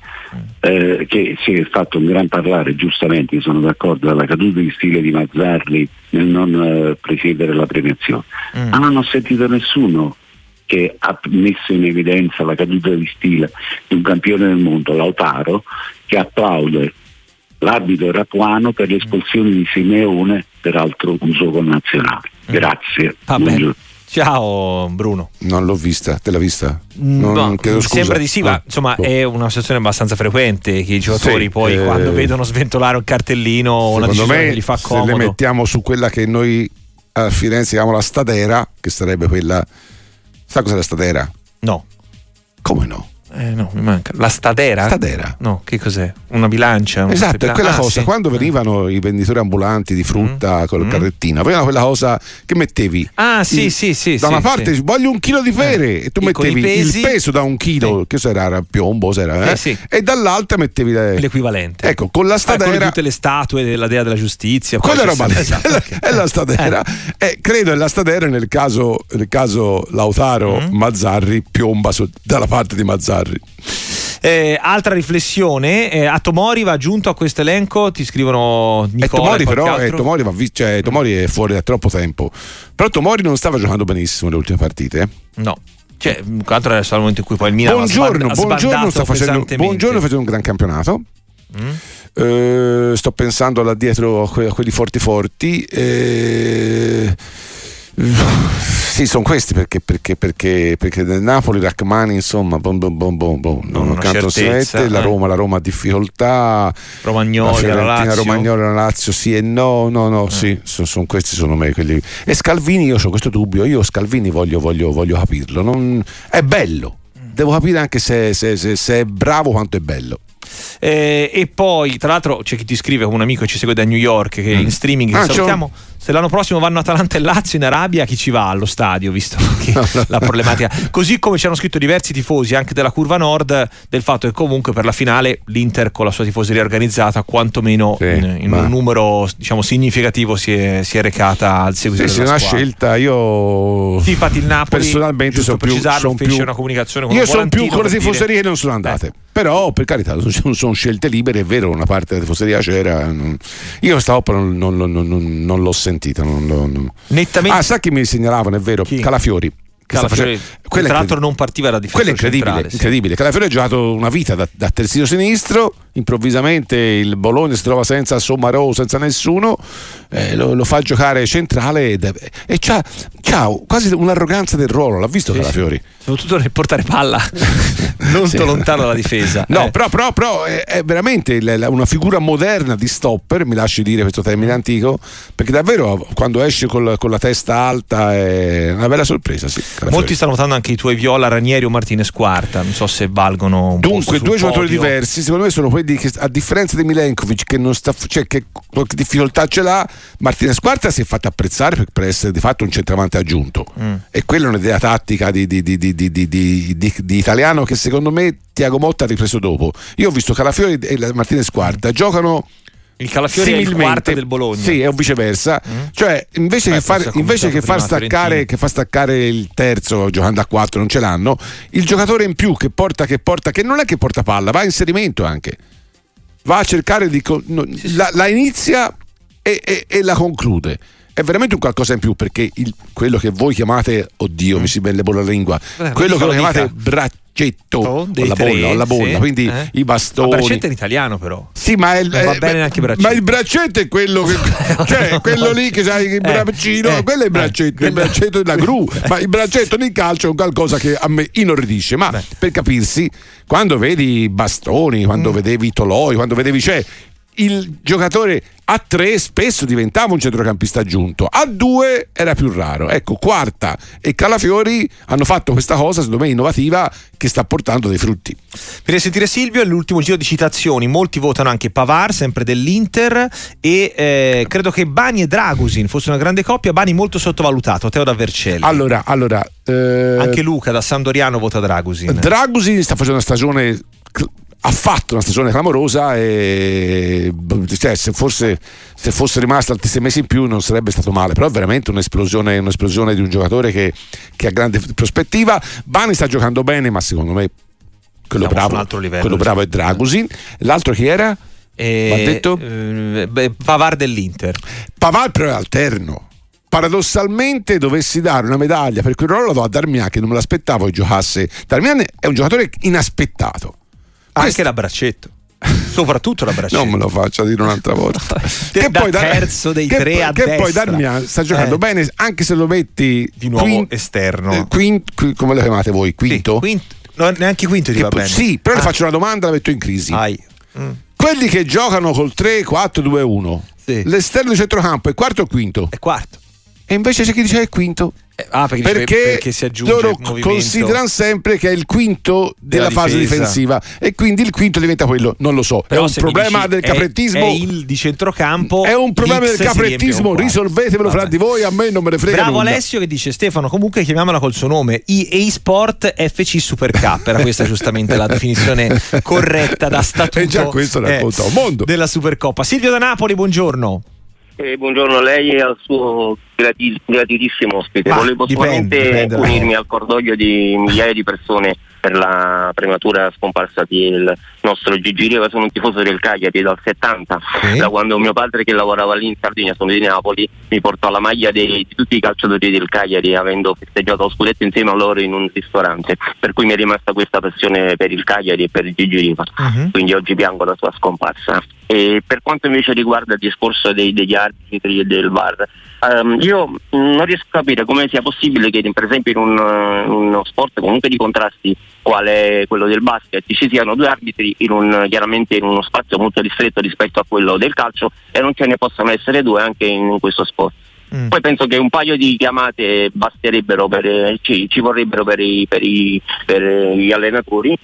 eh, che si è fatto un gran parlare, giustamente, sono d'accordo, dalla caduta di stile di Mazzarri nel non eh, presiedere la premiazione, ma non ho sentito nessuno che ha messo in evidenza la caduta di stile di un campione del mondo, Lautaro, che applaude l'arbitro Rapuano per l'espulsione di Simeone, peraltro un suo connazionale. Grazie. Va bene. Buongiorno. Ciao Bruno. Non l'ho vista, te l'ha vista? Mm, Non, no, chiedo scusa. sembra di sì, ma Ah, insomma boh. è una situazione abbastanza frequente che i giocatori Sì, poi eh, quando vedono sventolare un cartellino o una decisione me, che gli fa se le comodo. mettiamo su quella che noi a Firenze chiamiamo la stadera, che sarebbe quella. Sa cos'è la stadera? No. Come no? Eh, no, mi manca. La stadera? Stadera. No, che cos'è? Una bilancia? una Esatto, è quella Ah, cosa. sì. Quando venivano i venditori ambulanti di frutta col carrettino, avevano quella cosa che mettevi. Ah, sì, il- sì, sì. Da sì, una parte sì. voglio un chilo di pere e tu E con i mettevi pesi? il peso da un chilo, che era, era piombo, era, eh? Eh, e dall'altra mettevi le- l'equivalente. Ecco, con la Ah, quello di stadera tutte le statue della dea della giustizia. quella roba lì esatto, ok. è la stadera e credo che la stadera nel caso, nel caso Lautaro Mm. Mazzarri piomba su- dalla parte di Mazzarri Eh, altra riflessione, eh, a Tomori va aggiunto a questo elenco, ti scrivono Nicola Tomori e qualche però eh? Tomori, va cioè, Tomori è fuori da troppo tempo però Tomori non stava giocando benissimo le ultime partite eh. No. Cioè, tra l'altro era il momento in cui poi il Milan buongiorno, buongiorno, sta facendo, buongiorno facendo un gran campionato Mm? Eh, sto pensando là dietro a, que- a quelli forti forti eh, sì sono questi perché, perché, perché, perché nel Napoli Rachmani insomma bom, bom, bom, bom, bom, non accanto certezza, mette la eh. Roma, la Roma ha difficoltà. Romagnoli, la la Lazio. Romagnoli, la Lazio sì e no no no sì sono, sono questi sono me quelli. E Scalvini io ho questo dubbio io Scalvini voglio, voglio, voglio capirlo non- è bello. Devo capire anche se, se- se- se è bravo quanto è bello. Eh, e poi, tra l'altro, c'è chi ti scrive un amico che ci segue da New York, che in streaming Ah, salutiamo. Se l'anno prossimo vanno Atalanta e Lazio in Arabia, chi ci va allo stadio, visto che la problematica. Così come ci hanno scritto diversi tifosi anche della curva nord del fatto che comunque per la finale l'Inter con la sua tifoseria organizzata, quantomeno in, in ma- un numero diciamo significativo, si è, si è recata al seguito Sì, sì, della una squadra. scelta io Sì, infatti il Napoli, personalmente sono più, precisarlo, son fece più- una comunicazione con io sono più con le dire- tifoserie che non sono andate però per carità sono, sono scelte libere è vero una parte della tifoseria c'era io sta opera non, non- non- non- l'ho sentita Nettamente ah sa chi mi segnalavano è vero? Calafiori. Sta Calafiori, è tra l'altro non partiva da difesa quello è incredibile, centrale, sì. incredibile. Calafiori ha giocato una vita da, da terzino sinistro, improvvisamente il Bologna si trova senza Sommarò, senza nessuno, eh, lo, lo fa giocare centrale ed e c'ha, c'ha quasi un'arroganza del ruolo, l'ha visto Sì, Calafiori? soprattutto nel portare palla non Sì. lontano dalla difesa No, Eh. però, però- però è, è veramente una figura moderna di stopper, mi lasci dire questo termine antico, perché davvero quando esce col- con la testa alta è una bella sorpresa. Sì, molti stanno notando anche i tuoi viola Ranieri o Martinez Quarta non so se valgono un Dunque, posto sul due giocatori podio. diversi, secondo me sono quelli che, a differenza di Milenkovic, che, non sta, cioè, che qualche difficoltà ce l'ha, Martinez Quarta si è fatto apprezzare per, per essere di fatto un centravanti aggiunto. Mm. E quella è un'idea tattica di, di- di- di- di- di- di- di- di italiano che secondo me Tiago Motta ha ripreso dopo. Io ho visto Calafiori e Martinez Quarta giocano. il Calafiori è il quarta del Bologna Sì, o viceversa. Cioè, invece, Beh, che, far, invece che, far staccare, che fa staccare il terzo giocando a 4 non ce l'hanno, il giocatore in più che porta, che porta, che non è che porta palla, va a inserimento anche. Va a cercare di. no, la, la inizia e, e- e la conclude. È veramente un qualcosa in più perché il- quello che voi chiamate, oddio, mi si belle bolla la lingua, Beh, quello che lo dica. chiamate braccetto Oh, o dei la bolla, o la bolla, sì, quindi eh. i bastoni. Ma Braccetto è in italiano però Sì, ma, è il- Non va eh, bene beh, neanche braccetto. Ma il braccetto è quello che. cioè, quello lì che sai, il braccino, eh, quello è il braccetto, il braccetto della gru. ma il braccetto nel calcio è un qualcosa che a me inorridisce. Ma per capirsi, quando vedi bastoni, quando Mm. vedevi toloi, quando vedevi. Cioè, il giocatore a tre spesso diventava un centrocampista aggiunto, a due era più raro. Ecco, Quarta e Calafiori hanno fatto questa cosa, secondo me, innovativa che sta portando dei frutti. Per sentire Silvio, l'ultimo giro di citazioni, molti votano anche Pavar, sempre dell'Inter, e eh, credo che Bani e Dragusin fosse una grande coppia, Bani molto sottovalutato, Teo da Vercelli. Allora, allora eh, anche Luca da San Doriano vota Dragusin. Dragusin sta facendo una stagione ha fatto una stagione clamorosa e cioè, se, forse, se fosse rimasto altri sei mesi in più non sarebbe stato male però è veramente un'esplosione, un'esplosione di un giocatore che, che, ha grande prospettiva. Bani sta giocando bene ma secondo me quello, bravo, livello, quello bravo, è Dragusin. L'altro chi era? E, detto? Eh, Pavar dell'Inter. Pavar però è alterno. Paradossalmente dovessi dare una medaglia per quel ruolo la do a Darmian che non me l'aspettavo che giocasse. Darmian è un giocatore inaspettato anche la braccetto soprattutto la braccetto non me lo faccia dire un'altra volta che da poi terzo dei che, tre a che destra. poi Darmian sta giocando eh. bene anche se lo metti di nuovo quint, esterno eh, quint, quint, come lo chiamate voi quinto? Sì, quinto no, neanche quinto ti va bene sì però ah. le faccio una domanda la metto in crisi mm. quelli che giocano col 3 4 2 1 sì. l'esterno di centrocampo è quarto o quinto? è quarto e invece c'è chi dice che è quinto eh, ah, perché, perché, perché si aggiunge loro considerano sempre che è il quinto della, della fase difensiva e quindi il quinto diventa quello, non lo so. Però è un problema del caprettismo. È, è, il di centrocampo. È un problema del caprettismo, risolvetevelo fra di voi, a me non me ne frega. Bravo nulla. Alessio che dice Stefano, comunque chiamiamola col suo nome, EA Sport FC Super K. Era questa giustamente la definizione corretta da statuto. E già questo racconta un mondo. Della Supercoppa. Silvio da Napoli, buongiorno. Eh, buongiorno a lei e al suo gratitissimo ospite. Ma, Volevo dipende, solamente dipende. unirmi al cordoglio di migliaia di persone per la prematura scomparsa del nostro Gigi Riva. Sono un tifoso del Cagliari dal 70, Sì. da quando mio padre che lavorava lì in Sardegna, sono di Napoli, mi portò la maglia dei- di tutti i calciatori del Cagliari avendo festeggiato lo scudetto insieme a loro in un ristorante. Per cui mi è rimasta questa passione per il Cagliari e per Gigi Riva. Mhm. Quindi oggi piango la sua scomparsa. E per quanto invece riguarda il discorso dei- degli arbitri e del VAR, ehm, io non riesco a capire come sia possibile che per esempio in un, eh, uno sport comunque di contrasti quale quello del basket ci siano due arbitri in un- chiaramente in uno spazio molto ristretto rispetto a quello del calcio e non ce ne possano essere due anche in questo sport. Mm. Poi penso che un paio di chiamate basterebbero per, eh, ci, ci vorrebbero per, i- per i- per, gli allenatori,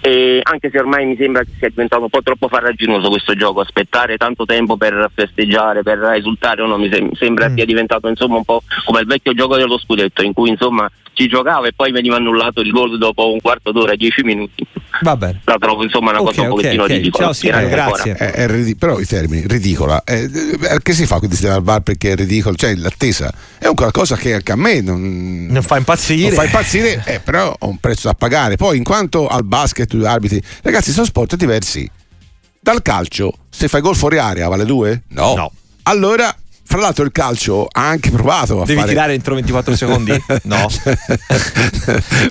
e anche se ormai mi sembra che sia diventato un po' troppo farraginoso questo gioco, aspettare tanto tempo per festeggiare, per esultare, o no, mi sem- sembra Mm. sia diventato insomma un po' come il vecchio gioco dello scudetto in cui insomma ci giocava e poi veniva annullato il gol dopo un quarto d'ora, dieci minuti. Va bene. La trovo insomma una Ok, cosa un ok, pochettino ok. ridicola. Ciao, Silvio, Grazie. È- è ridi- però i termini, ridicola. Eh, eh, che si fa quindi si va al bar perché è ridicolo? Cioè l'attesa è un qualcosa che anche a me non, Non fa impazzire. non fa impazzire, eh, però ho un prezzo da pagare. Poi in quanto al basket, gli arbitri, ragazzi, sono sport diversi. Dal calcio, se fai gol fuori area, vale due? No. No. Allora, fra l'altro il calcio ha anche provato a Devi fare... tirare entro 24 secondi? No.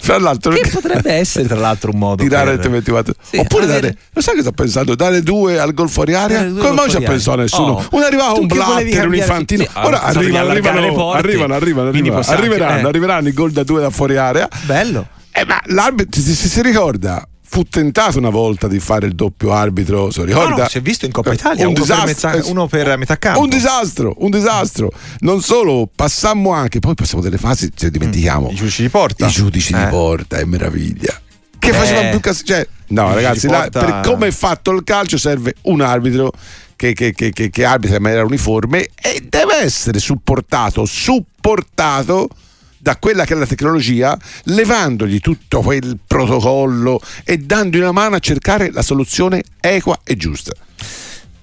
fra l'altro Che potrebbe essere tra l'altro un modo tirare per- entro 24 Sì, oppure avere- dare lo sai che sto pensando dare due al gol fuori area come mai ci ha pensato nessuno Oh. un arrivava Tu un blatter un infantino tutti- ora arrivano arrivano, arrivano arrivano arrivano arriveranno eh. arriveranno i gol da due da fuori area Bello. eh, ma l'arbitro si, si ricorda fu tentato una volta di fare il doppio arbitro se ricorda No, no, si è visto in Coppa Italia, un uno per, disastro, mezza- eh, uno per metà campo. un disastro, un disastro. Non solo, passammo anche, poi passiamo delle fasi, ce ne dimentichiamo. I giudici di porta. I giudici di Eh. porta, è meraviglia. Che Eh. facevano più cas- Cioè, no, ragazzi, di là, porta- per come è fatto il calcio serve un arbitro che, che, che, che, che arbitra in maniera uniforme e deve essere supportato, supportato da quella che è la tecnologia, levandogli tutto quel protocollo e dandogli una mano a cercare la soluzione equa e giusta.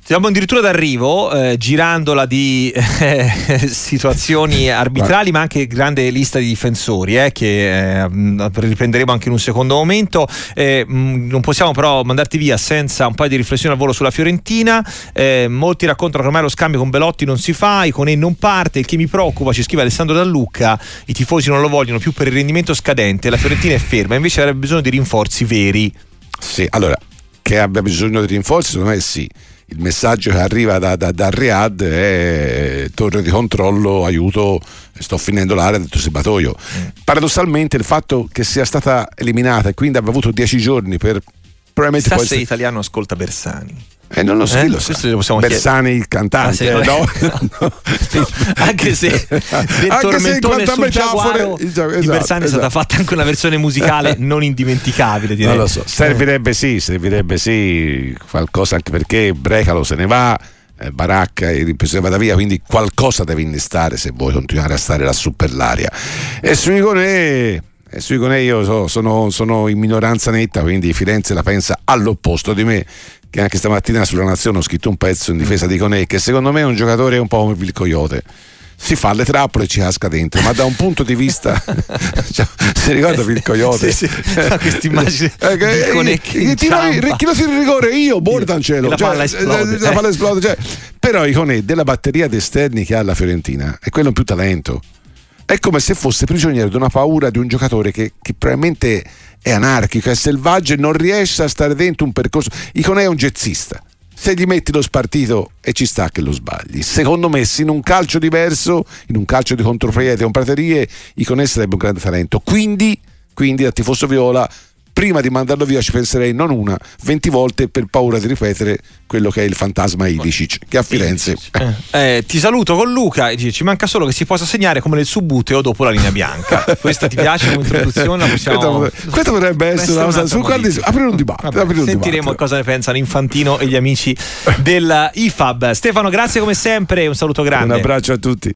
Siamo addirittura d'arrivo, eh, girandola di eh, situazioni arbitrali, ma anche grande lista di difensori, eh, che eh, mh, riprenderemo anche in un secondo momento. Eh, mh, non possiamo però mandarti via senza un paio di riflessioni al volo sulla Fiorentina. Eh, molti raccontano che ormai lo scambio con Belotti non si fa, Iconè non parte, il che mi preoccupa, ci scrive Alessandro Dallucca, i tifosi non lo vogliono più per il rendimento scadente, la Fiorentina è ferma, invece avrebbe bisogno di rinforzi veri. Sì, allora, che abbia bisogno di rinforzi, secondo me sì. Il messaggio che arriva da, da, da Riyadh è torre di controllo, aiuto, sto finendo l'area del tuo serbatoio. Mm. Paradossalmente il fatto che sia stata eliminata e quindi abbia avuto dieci giorni per probabilmente Chissà può se essere... italiano ascolta Bersani. Eh, non lo so, Eh? lo sa. Bersani il cantante, Ah, sì, no? Anche se del Anche se in tormentone quanto a sul Giaguaro il gioco- di esatto, Bersani è stata esatto. fatta anche una versione musicale non indimenticabile direi. Non lo so, servirebbe sì, servirebbe sì qualcosa anche perché Brecalo se ne va, eh, Baracca e se ne vada via, quindi qualcosa deve innestare se vuoi continuare a stare lassù per l'aria. E su Iconè, e su Iconè io so- sono, sono in minoranza netta, quindi Firenze la pensa all'opposto di me. Che anche stamattina sulla Nazione ho scritto un pezzo in difesa di Iconè, che secondo me è un giocatore un po' come il Coyote si fa le trappole e ci casca dentro, ma da un punto di vista cioè, si ricorda il coyote? Sì, sì. Ha questa immagine Eh, che- in chi tira- chi in rigore? Io, Bordancelo. E la Cioè, palla esplode, eh, la eh. palla esplode, cioè. Però Iconè, della batteria di esterni che ha la Fiorentina, è quello in più talento. È come se fosse prigioniero di una paura di un giocatore che, che probabilmente è anarchico, è selvaggio e non riesce a stare dentro un percorso. Iconè è un jazzista. Se gli metti lo spartito e ci sta che lo sbagli. Secondo me, se in un calcio diverso, in un calcio di contropiede con praterie, Iconè sarebbe un grande talento. Quindi, quindi da tifoso viola, prima di mandarlo via ci penserei non una, 20 volte per paura di ripetere quello che è il fantasma Ilicic, che a Firenze Eh, ti saluto con Luca e dice, ci manca solo che si possa segnare come nel subbuteo dopo la linea bianca. Questa ti piace come introduzione? La possiamo... Questa, questa potrebbe essere una cosa su quale aprire un dibattito. Vabbè, aprire un sentiremo dibattito. cosa ne pensano Infantino e gli amici della IFAB. Stefano, grazie come sempre, un saluto grande. Un abbraccio a tutti.